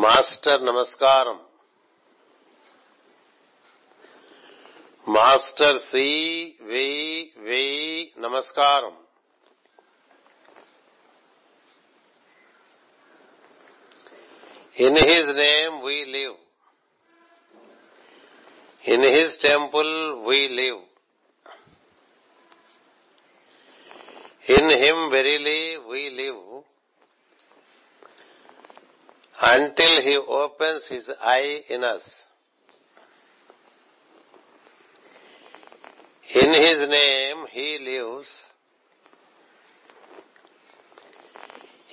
Master నమస్కారం master C V V నమస్కారం In His name we live. In His temple we live. In Him verily we live until He opens His eye in us. In His name He lives.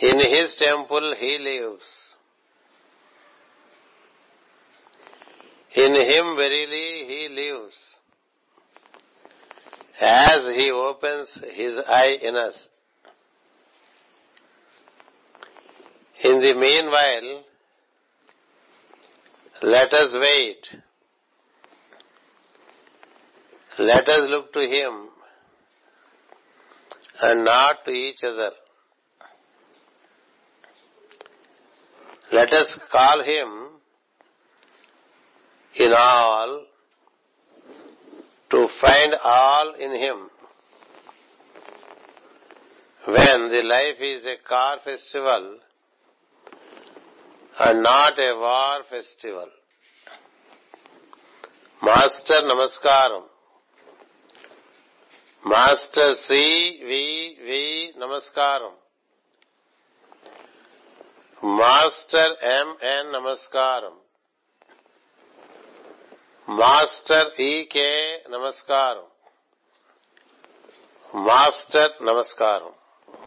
In His temple He lives. In Him verily He lives, as He opens His eye in us. In the meanwhile, let us wait. Let us look to Him and not to each other. Let us call Him in all to find all in Him. When the life is a car festival and not a war festival. Master Namaskaram. Master C. V. V. Namaskaram. Master M. N. Namaskaram. Master EK నమస్కారం master నమస్కారం